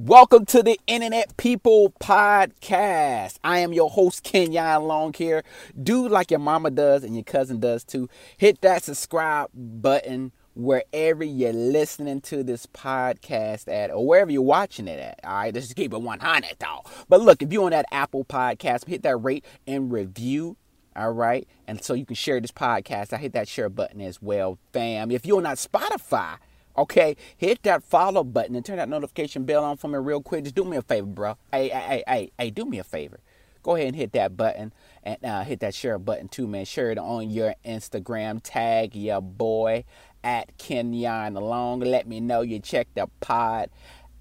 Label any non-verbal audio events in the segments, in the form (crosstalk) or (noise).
Welcome to the Internet People Podcast. I am your host, Kenyon Long here. Do like your mama does and your cousin does too. Hit that subscribe button wherever you're listening to this podcast at or wherever you're watching it at. All right, let's just keep it 100 though. But look, if you're on that Apple podcast, hit that rate and review. All right. And so you can share this podcast. I hit that share button as well, fam. If you're on that Spotify, Okay, hit that follow button and turn that notification bell on for me real quick. Just do me a favor, bro. Hey, hey, hey, hey, do me a favor. Go ahead and hit that button and uh, hit that share button too, man. Share it on your Instagram. Tag your boy at Kenyon Long. Let me know you check the pod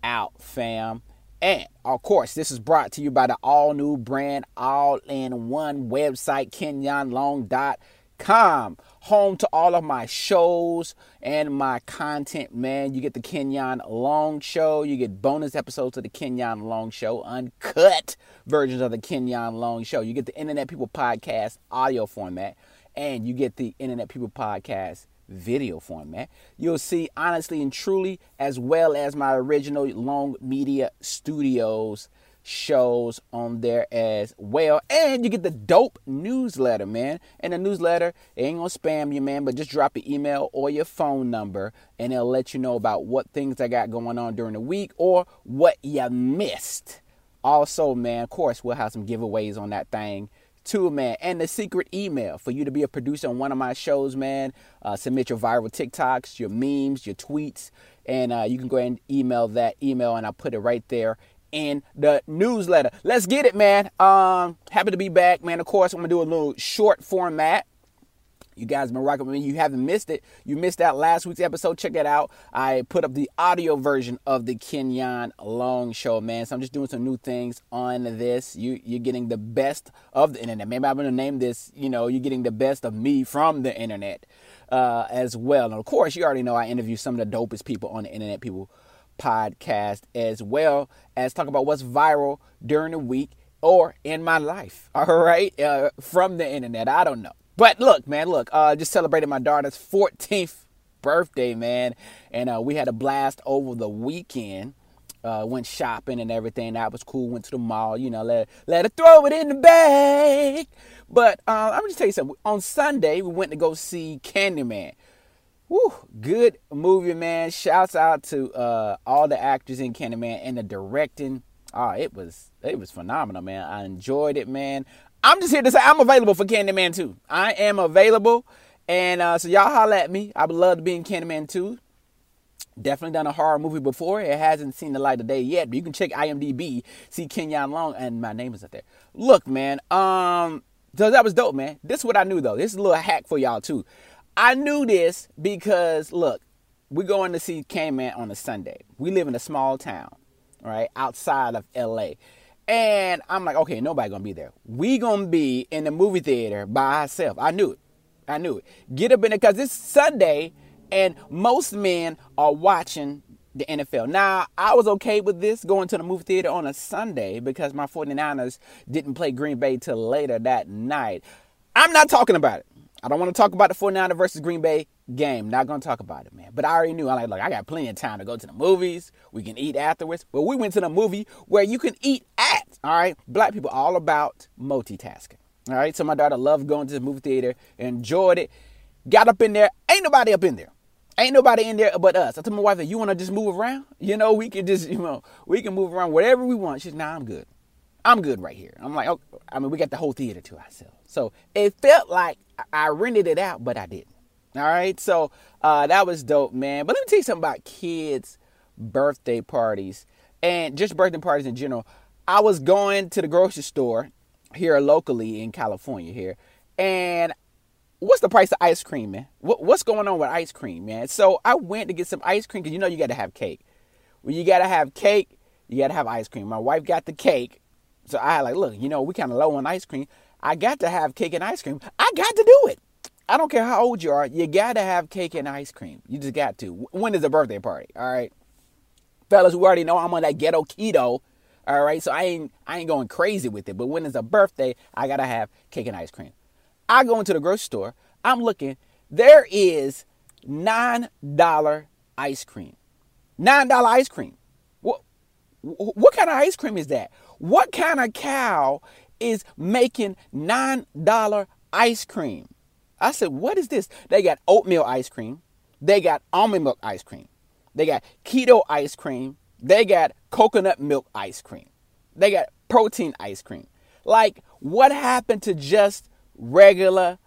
out, fam. And of course, this is brought to you by the all new brand, all in one website, kenyonlong.com home to all of my shows and my content, man. You get the Kenyon Long Show. You get bonus episodes of the Kenyon Long Show, uncut versions of the Kenyon Long Show. You get the Internet People Podcast audio format, and you get the Internet People Podcast video format. You'll see honestly and truly, as well as my original Long Media Studios shows on there as well. And you get the dope newsletter, man. And the newsletter ain't gonna spam you, man, but just drop your email or your phone number and it'll let you know about what things I got going on during the week or what you missed. Also, man, of course, we'll have some giveaways on that thing too, man. And the secret email for you to be a producer on one of my shows, man. Uh, submit your viral TikToks, your memes, your tweets, and uh, you can go ahead and email that email, and I'll put it right there in the newsletter. Let's get it, man. Um, happy to be back, man. Of course, I'm gonna do a little short format. You guys been rocking with me. You haven't missed it. You missed out last week's episode. Check that out. I put up the audio version of the Kenyon Long Show, man. So I'm just doing some new things on this. You you're getting the best of the internet. Maybe I'm gonna name this. You know, you're getting the best of me from the internet uh, as well. And of course, you already know I interview some of the dopest people on the internet. People podcast as well as talk about what's viral during the week or in my life. (laughs) All right, uh, from the internet. I don't know, but look, man, look. Uh, just celebrated my daughter's 14th birthday, man, and uh, we had a blast over the weekend. Uh, went shopping and everything. That was cool. Went to the mall, you know, let let her throw it in the bag. But uh, I'm gonna tell you something. On Sunday, we went to go see Candyman. Woo, good movie, man. Shouts out to uh, all the actors in Candyman and the directing. Oh, it was it was phenomenal, man. I enjoyed it, man. I'm just here to say I'm available for Candyman 2. I am available. And uh, so y'all holler at me. I would love to be in Candyman 2. Definitely done a horror movie before. It hasn't seen the light of day yet, but you can check IMDb, see Kenyon Long, and my name is up there. Look, man, um, so that was dope, man. This is what I knew though. This is a little hack for y'all too. I knew this because look, we're going to see Candyman on a Sunday. We live in a small town, right, outside of LA. And I'm like, okay, nobody gonna be there. We gonna be in the movie theater by ourselves. I knew it. I knew it. Get up in it because it's Sunday and most men are watching the NFL. Now, I was okay with this going to the movie theater on a Sunday because my 49ers didn't play Green Bay till later that night. I'm not talking about it. I don't want to talk about the 49er versus Green Bay game. Not going to talk about it, man. But I already knew. I like, look, I got plenty of time to go to the movies. We can eat afterwards. But we went to the movie where you can eat at. All right. Black people all about multitasking. All right. So my daughter loved going to the movie theater, enjoyed it. Got up in there. Ain't nobody up in there. Ain't nobody in there but us. I told my wife, you want to just move around? You know, we can just, you know, we can move around whatever we want. She's, nah, I'm good. I'm good right here. I'm like, oh, I mean, we got the whole theater to ourselves. So it felt like I rented it out, but I didn't. All right. So uh, that was dope, man. But let me tell you something about kids' birthday parties and just birthday parties in general. I was going to the grocery store here locally in California here, and what's the price of ice cream, man? What, what's going on with ice cream, man? So I went to get some ice cream because you know you got to have cake. Well, you got to have cake, you got to have ice cream. My wife got the cake, so I like, look, you know, we kind of low on ice cream. I got to have cake and ice cream. I got to do it. I don't care how old you are. You got to have cake and ice cream. You just got to. When is a birthday party? All right. Fellas who already know I'm on that ghetto keto. All right. So I ain't I ain't going crazy with it. But when is a birthday, I got to have cake and ice cream. I go into the grocery store. I'm looking. There is $9 ice cream. $9 ice cream. What What kind of ice cream is that? What kind of cow is making $9 ice cream? I said, What is this? They got oatmeal ice cream. They got almond milk ice cream. They got keto ice cream. They got coconut milk ice cream. They got protein ice cream. Like, what happened to just regular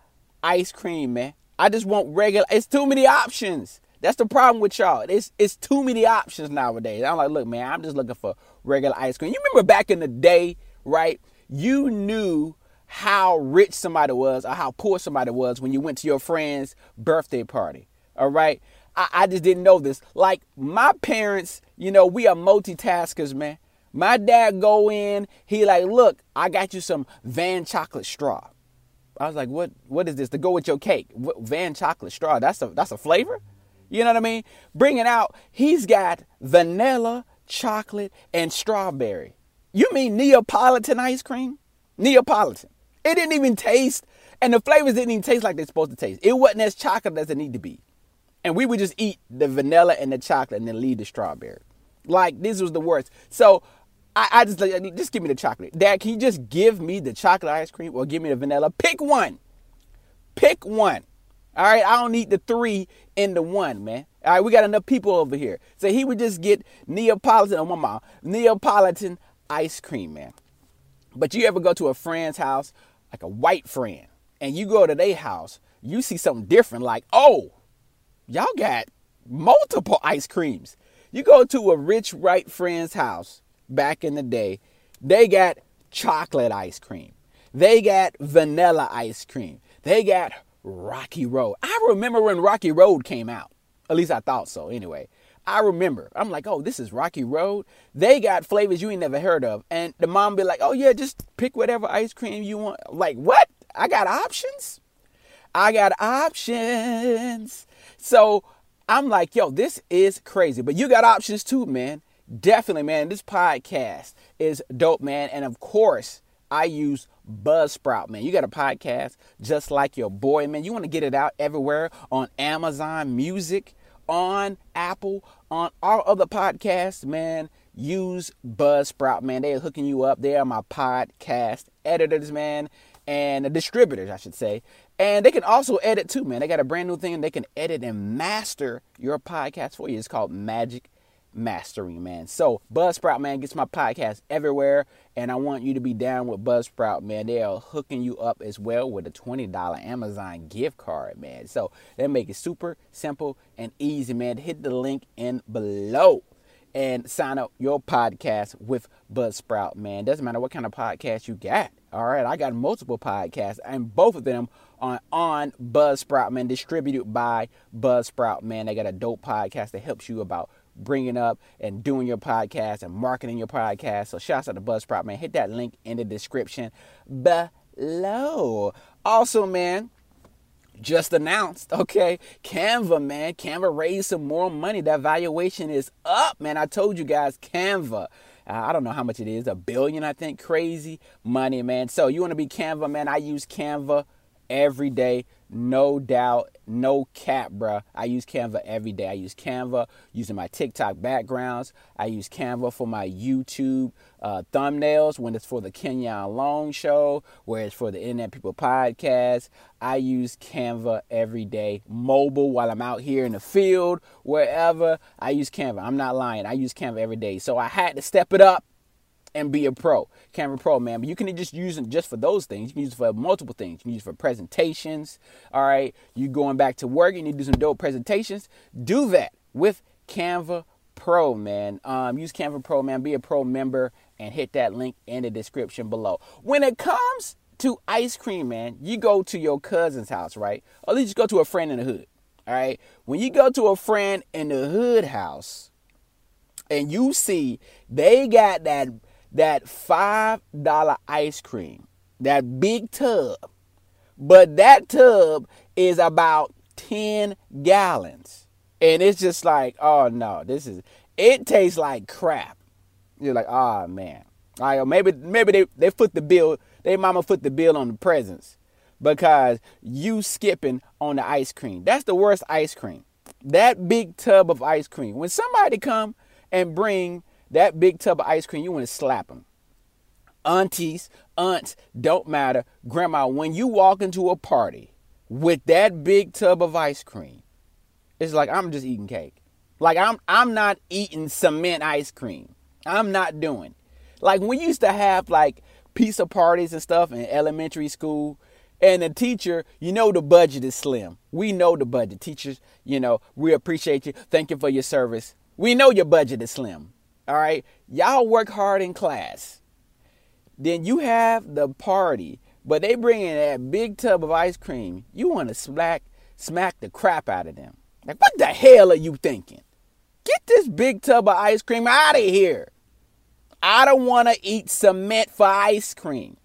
ice cream, man? I just want regular. It's too many options. That's the problem with y'all. It's it's too many options nowadays. I'm like, look, man, I'm just looking for regular ice cream. You remember back in the day, right? You knew how rich somebody was or how poor somebody was when you went to your friend's birthday party. All right. I, I just didn't know this. Like my parents, you know, we are multitaskers, man. My dad go in, he like, look, I got you some van chocolate straw. I was like, what what is this to go with your cake? What, van chocolate straw. That's a that's a flavor? You know what I mean? Bring it out. He's got vanilla, chocolate, and strawberry. You mean Neapolitan ice cream? Neapolitan. It didn't even taste, and the flavors didn't even taste like they're supposed to taste. It wasn't as chocolate as it need to be. And we would just eat the vanilla and the chocolate and then leave the strawberry. Like this was the worst. So I, I just like just give me the chocolate. Dad, can you just give me the chocolate ice cream or give me the vanilla? Pick one. Pick one. All right, I don't need the three in the one, man. All right, we got enough people over here. So he would just get Neapolitan, oh my mom, Neapolitan ice cream, man. But you ever go to a friend's house, like a white friend, and you go to their house, you see something different, like, oh, y'all got multiple ice creams. You go to a rich white friend's house back in the day, they got chocolate ice cream. They got vanilla ice cream. They got Rocky Road. I remember when Rocky Road came out. At least I thought so, anyway. I remember. I'm like, oh, this is Rocky Road. They got flavors you ain't never heard of. And the mom be like, oh, yeah, just pick whatever ice cream you want. Like, what? I got options? I got options. So I'm like, yo, this is crazy. But you got options too, man. Definitely, man. This podcast is dope, man. And of course, I use Buzzsprout, man. You got a podcast just like your boy, man. You want to get it out everywhere on Amazon Music, on Apple, on all other podcasts, man. Use Buzzsprout, man. They are hooking you up. They are my podcast editors, man, and distributors, I should say. And they can also edit too, man. They got a brand new thing. They can edit and master your podcast for you. It's called Magic mastering, man. So Buzzsprout, man, gets my podcast everywhere, and I want you to be down with Buzzsprout, man. They are hooking you up as well with a $20 Amazon gift card, man. So they make it super simple and easy, man. Hit the link in below and sign up your podcast with Buzzsprout, man. Doesn't matter what kind of podcast you got. All right, I got multiple podcasts, and both of them on on Buzzsprout, man. Distributed by Buzzsprout, man. They got a dope podcast that helps you about bringing up and doing your podcast and marketing your podcast. So shouts out to Buzzsprout, man. Hit that link in the description below. Also, man, just announced, okay? Canva, man. Canva raised some more money. That valuation is up, man. I told you guys, Canva. Uh, I don't know how much it is, a billion, I think. Crazy money, man. So you want to be Canva, man? I use Canva every day. No doubt, no cap, bruh. I use Canva every day. I use Canva using my TikTok backgrounds. I use Canva for my YouTube uh, thumbnails when it's for the Kenyon Long Show, where it's for the Internet People podcast. I use Canva every day. Mobile while I'm out here in the field, wherever. I use Canva. I'm not lying. I use Canva every day. So I had to step it up and be a pro. Canva Pro, man. But you can just use it just for those things. You can use it for multiple things. You can use it for presentations. All right. You going back to work, and you do some dope presentations. Do that with Canva Pro, man. Um, use Canva Pro, man. Be a pro member and hit that link in the description below. When it comes to ice cream, man, you go to your cousin's house, right? Or you go to a friend in the hood. All right. When you go to a friend in the hood house and you see they got that that $5 ice cream, that big tub, but that tub is about 10 gallons. And it's just like, oh no, this is, it tastes like crap. You're like, oh man. All right, uh, maybe maybe they, they put the bill, they mama put the bill on the presents because you skipping on the ice cream. That's the worst ice cream. That big tub of ice cream. When somebody come and bring that big tub of ice cream, you want to slap them. Aunties, aunts, don't matter. Grandma, when you walk into a party with that big tub of ice cream, it's like I'm just eating cake. Like I'm I'm not eating cement ice cream. I'm not doing. Like we used to have like pizza parties and stuff in elementary school. And the teacher, you know, the budget is slim. We know the budget. Teachers, you know, we appreciate you. Thank you for your service. We know your budget is slim. All right. Y'all work hard in class. Then you have the party, but they bring in that big tub of ice cream. You want to smack, smack the crap out of them. Like, what the hell are you thinking? Get this big tub of ice cream out of here. I don't want to eat cement for ice cream.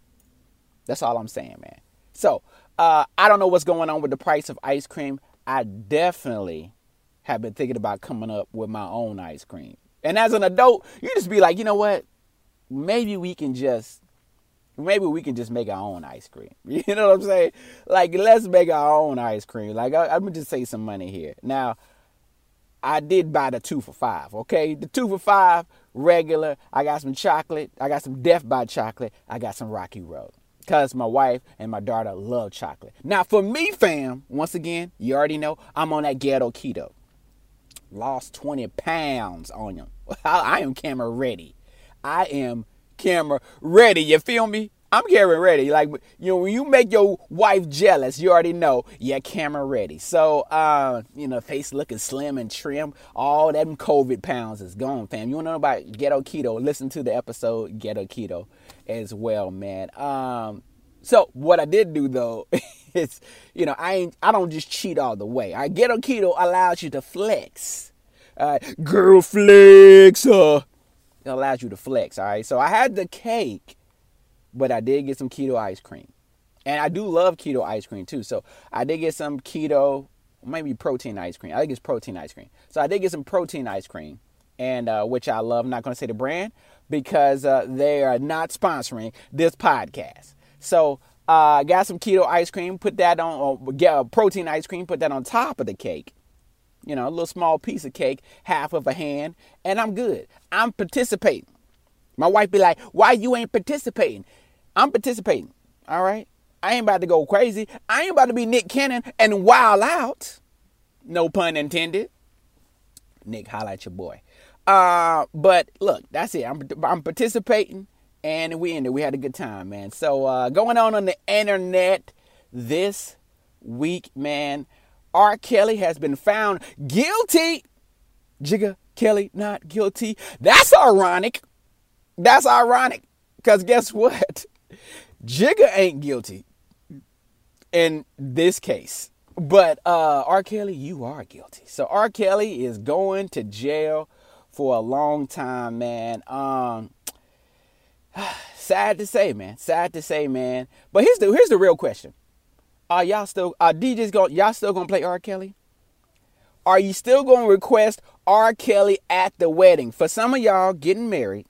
That's all I'm saying, man. So, uh, I don't know what's going on with the price of ice cream. I definitely have been thinking about coming up with my own ice cream. And as an adult, you just be like, you know what? Maybe we can just maybe we can just make our own ice cream. (laughs) You know what I'm saying? Like, let's make our own ice cream. Like, I, am gonna just save some money here. Now, I did buy the two for five. Okay, the two for five regular. I got some chocolate. I got some Death by Chocolate. I got some Rocky Road. Cause my wife and my daughter love chocolate. Now for me, fam, once again, you already know I'm on that ghetto keto. Lost 20 pounds on them. I am camera ready. I am camera ready. You feel me? I'm camera ready. Like you know, when you make your wife jealous, you already know you're camera ready. So uh, you know, face looking slim and trim. All them COVID pounds is gone, fam. You wanna know about ghetto keto? Listen to the episode Ghetto Keto as well, man. Um, so what I did do though (laughs) is, you know, I ain't I don't just cheat all the way. I ghetto keto allows you to flex. Girl flex. Uh, it allows you to flex. All right. So I had the cake but I did get some keto ice cream. And I do love keto ice cream too. So I did get some keto, maybe protein ice cream. I think it's protein ice cream. So I did get some protein ice cream, and uh, which I love. I'm not going to say the brand because uh, they are not sponsoring this podcast. So I uh, got some keto ice cream, put that on, get a protein ice cream, put that on top of the cake. You know, a little small piece of cake, half of a hand, and I'm good. I'm participating. My wife be like, "Why you ain't participating?" I'm participating. All right. I ain't about to go crazy. I ain't about to be Nick Cannon and wild out. No pun intended. Nick, highlight your boy. Uh, but look, that's it. I'm I'm participating, and we ended. We had a good time, man. So uh, going on on the internet this week, man. R. Kelly has been found guilty. Jigga Kelly not guilty. That's ironic. That's ironic. Because guess what? Jigga ain't guilty in this case. But uh, R. Kelly, you are guilty. So R. Kelly is going to jail for a long time, man. Um, (sighs) sad to say, man. Sad to say, man. But here's the here's the real question: Are y'all still are DJs going? Y'all still gonna play R. Kelly? Are you still gonna request R. Kelly at the wedding? For some of y'all getting married,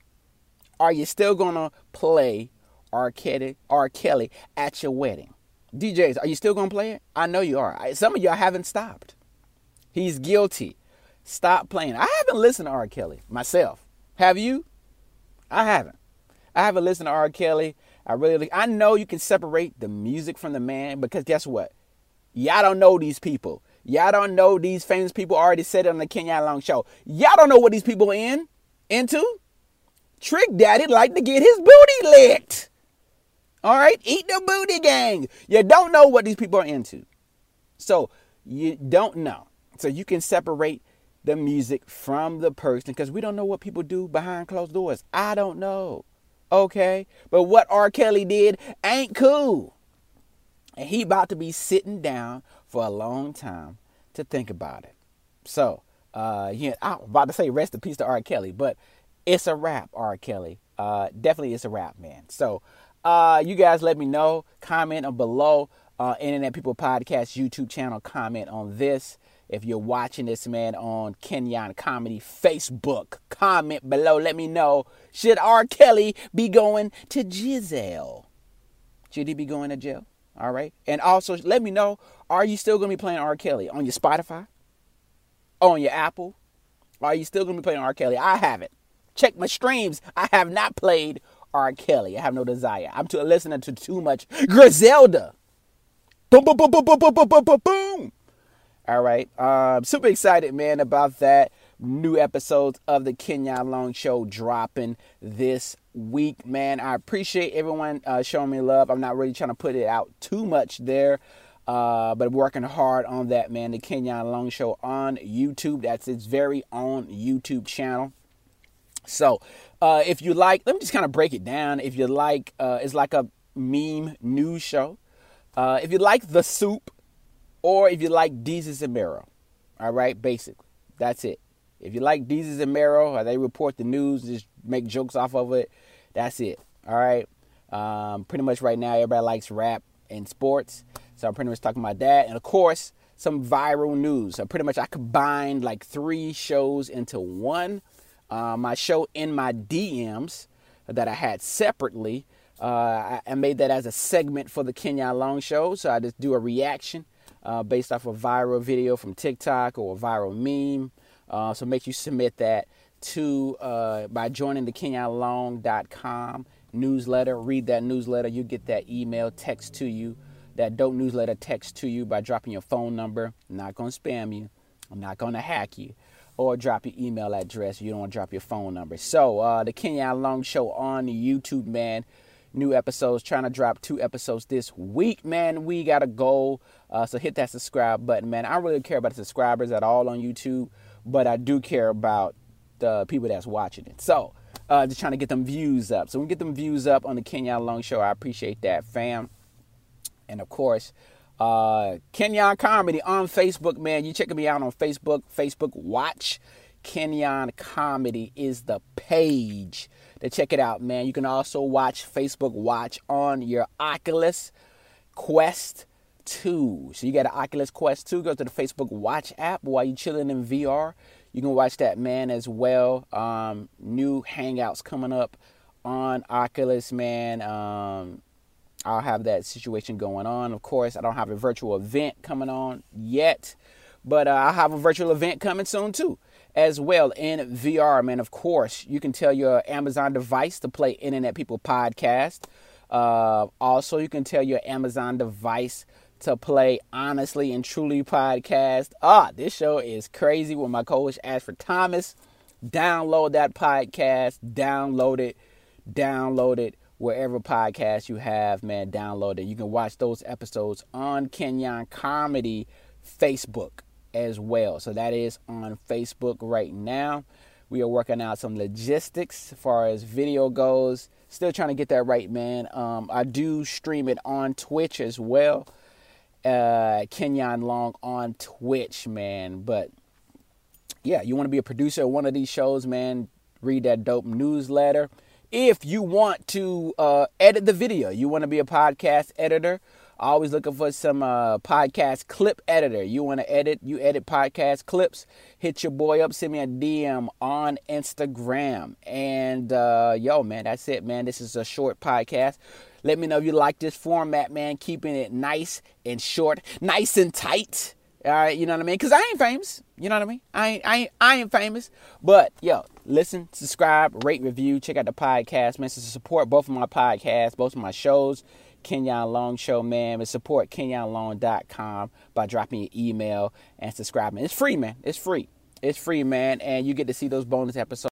are you still gonna play R. Kelly, R. Kelly at your wedding. DJs, are you still to play it? I know you are. Some of y'all haven't stopped. He's guilty. Stop playing. I haven't listened to R. Kelly myself. Have you? I haven't. I haven't listened to R. Kelly. I really, I know you can separate the music from the man because guess what? Y'all don't know these people. Y'all don't know these famous people already said it on the Kenyon Long Show. Y'all don't know what these people are in into. Trick Daddy like to get his booty licked. All right, eat the booty gang. You don't know what these people are into. So you don't know. So you can separate the music from the person because we don't know what people do behind closed doors. I don't know. Okay? But what R. Kelly did ain't cool. And he about to be sitting down for a long time to think about it. So, uh, yeah, I'm about to say rest in peace to R. Kelly, but it's a wrap, R. Kelly. Uh, definitely it's a wrap, man. So, uh, you guys let me know. Comment below. Uh, Internet People Podcast YouTube channel. Comment on this. If you're watching this, man, on Kenyon Comedy Facebook, comment below. Let me know. Should R. Kelly be going to jail? Should he be going to jail? All right. And also, let me know. Are you still going to be playing R. Kelly on your Spotify? On your Apple? Are you still going to be playing R. Kelly? I haven't. check my streams. I have not played R. Kelly. I have no desire. I'm too, listening to too much Griselda. Boom, boom, boom, boom, boom, boom, boom, boom, boom. All right. Um, super excited, man, about that. New episodes of the Kenyon Long Show dropping this week, man. I appreciate everyone uh, showing me love. I'm not really trying to put it out too much there. Uh, but working hard on that, man. The Kenyon Long Show on YouTube. That's its very own YouTube channel. So, uh, if you like, let me just kind of break it down. If you like, uh, it's like a meme news show. Uh, if you like The Soup, or if you like Desus and Mero, all right, basically, that's it. If you like Desus and Mero, or they report the news, just make jokes off of it, that's it. All right. Um, pretty much right now, everybody likes rap and sports. So I'm pretty much talking about that. And of course, some viral news. So pretty much I combined like three shows into one. Uh, my show in my DMs that I had separately. Uh, I, I, made that as a segment for the Kenyon Long Show. So I just do a reaction uh, based off a viral video from TikTok or a viral meme. Uh, so make you submit that to uh, by joining the KenyonLong.com newsletter. Read that newsletter. You get that email text to you that dope newsletter text to you by dropping your phone number. I'm not going to spam you. I'm not going to hack you. Or drop your email address. You don't want to drop your phone number. So, uh, the Kenyon Long Show on YouTube, man. New episodes. Trying to drop two episodes this week, man. We got a goal. Uh, so hit that subscribe button, man. I don't really care about the subscribers at all on YouTube, but I do care about the people that's watching it. So, uh, just trying to get them views up. So we get them views up on the Kenyon Long Show. I appreciate that, fam. And of course, uh, Kenyon Comedy on Facebook, man. You checking me out on Facebook, Facebook Watch. Kenyon Comedy is the page to check it out, man. You can also watch Facebook Watch on your Oculus Quest 2. So you got an Oculus Quest 2, go to the Facebook Watch app while you're chilling in VR. You can watch that, man, as well. Um, new Hangouts coming up on Oculus, man. Um, I'll have that situation going on. Of course, I don't have a virtual event coming on yet, but uh, I'll have a virtual event coming soon too, as well in VR. Man, of course, you can tell your Amazon device to play Internet People podcast. Uh, also, you can tell your Amazon device to play Honestly and Truly podcast. Ah, this show is crazy with my co-host Ashford Thomas. Download that podcast. Download it. Download it wherever podcast you have, man, download it. You can watch those episodes on Kenyon Comedy Facebook as well. So that is on Facebook right now. We are working out some logistics as far as video goes. Still trying to get that right, man. Um, I do stream it on Twitch as well. Uh, Kenyon Long on Twitch, man. But yeah, you want to be a producer of one of these shows, man. Read that dope newsletter if you want to uh, edit the video, you want to be a podcast editor, always looking for some uh, podcast clip editor. You want to edit, you edit podcast clips, hit your boy up, send me a DM on Instagram. And uh, yo, man, that's it, man. This is a short podcast. Let me know if you like this format, man. Keeping it nice and short, nice and tight. All right, you know what I mean? Because I ain't famous. You know what I mean? I ain't, I ain't, I ain't famous. But yo, listen, subscribe, rate, review, check out the podcast, man. So support both of my podcasts, both of my shows. Kenyon Long Show, man. But support KenyonLong.com by dropping your email and subscribing. It's free, man. It's free. It's free, man. And you get to see those bonus episodes.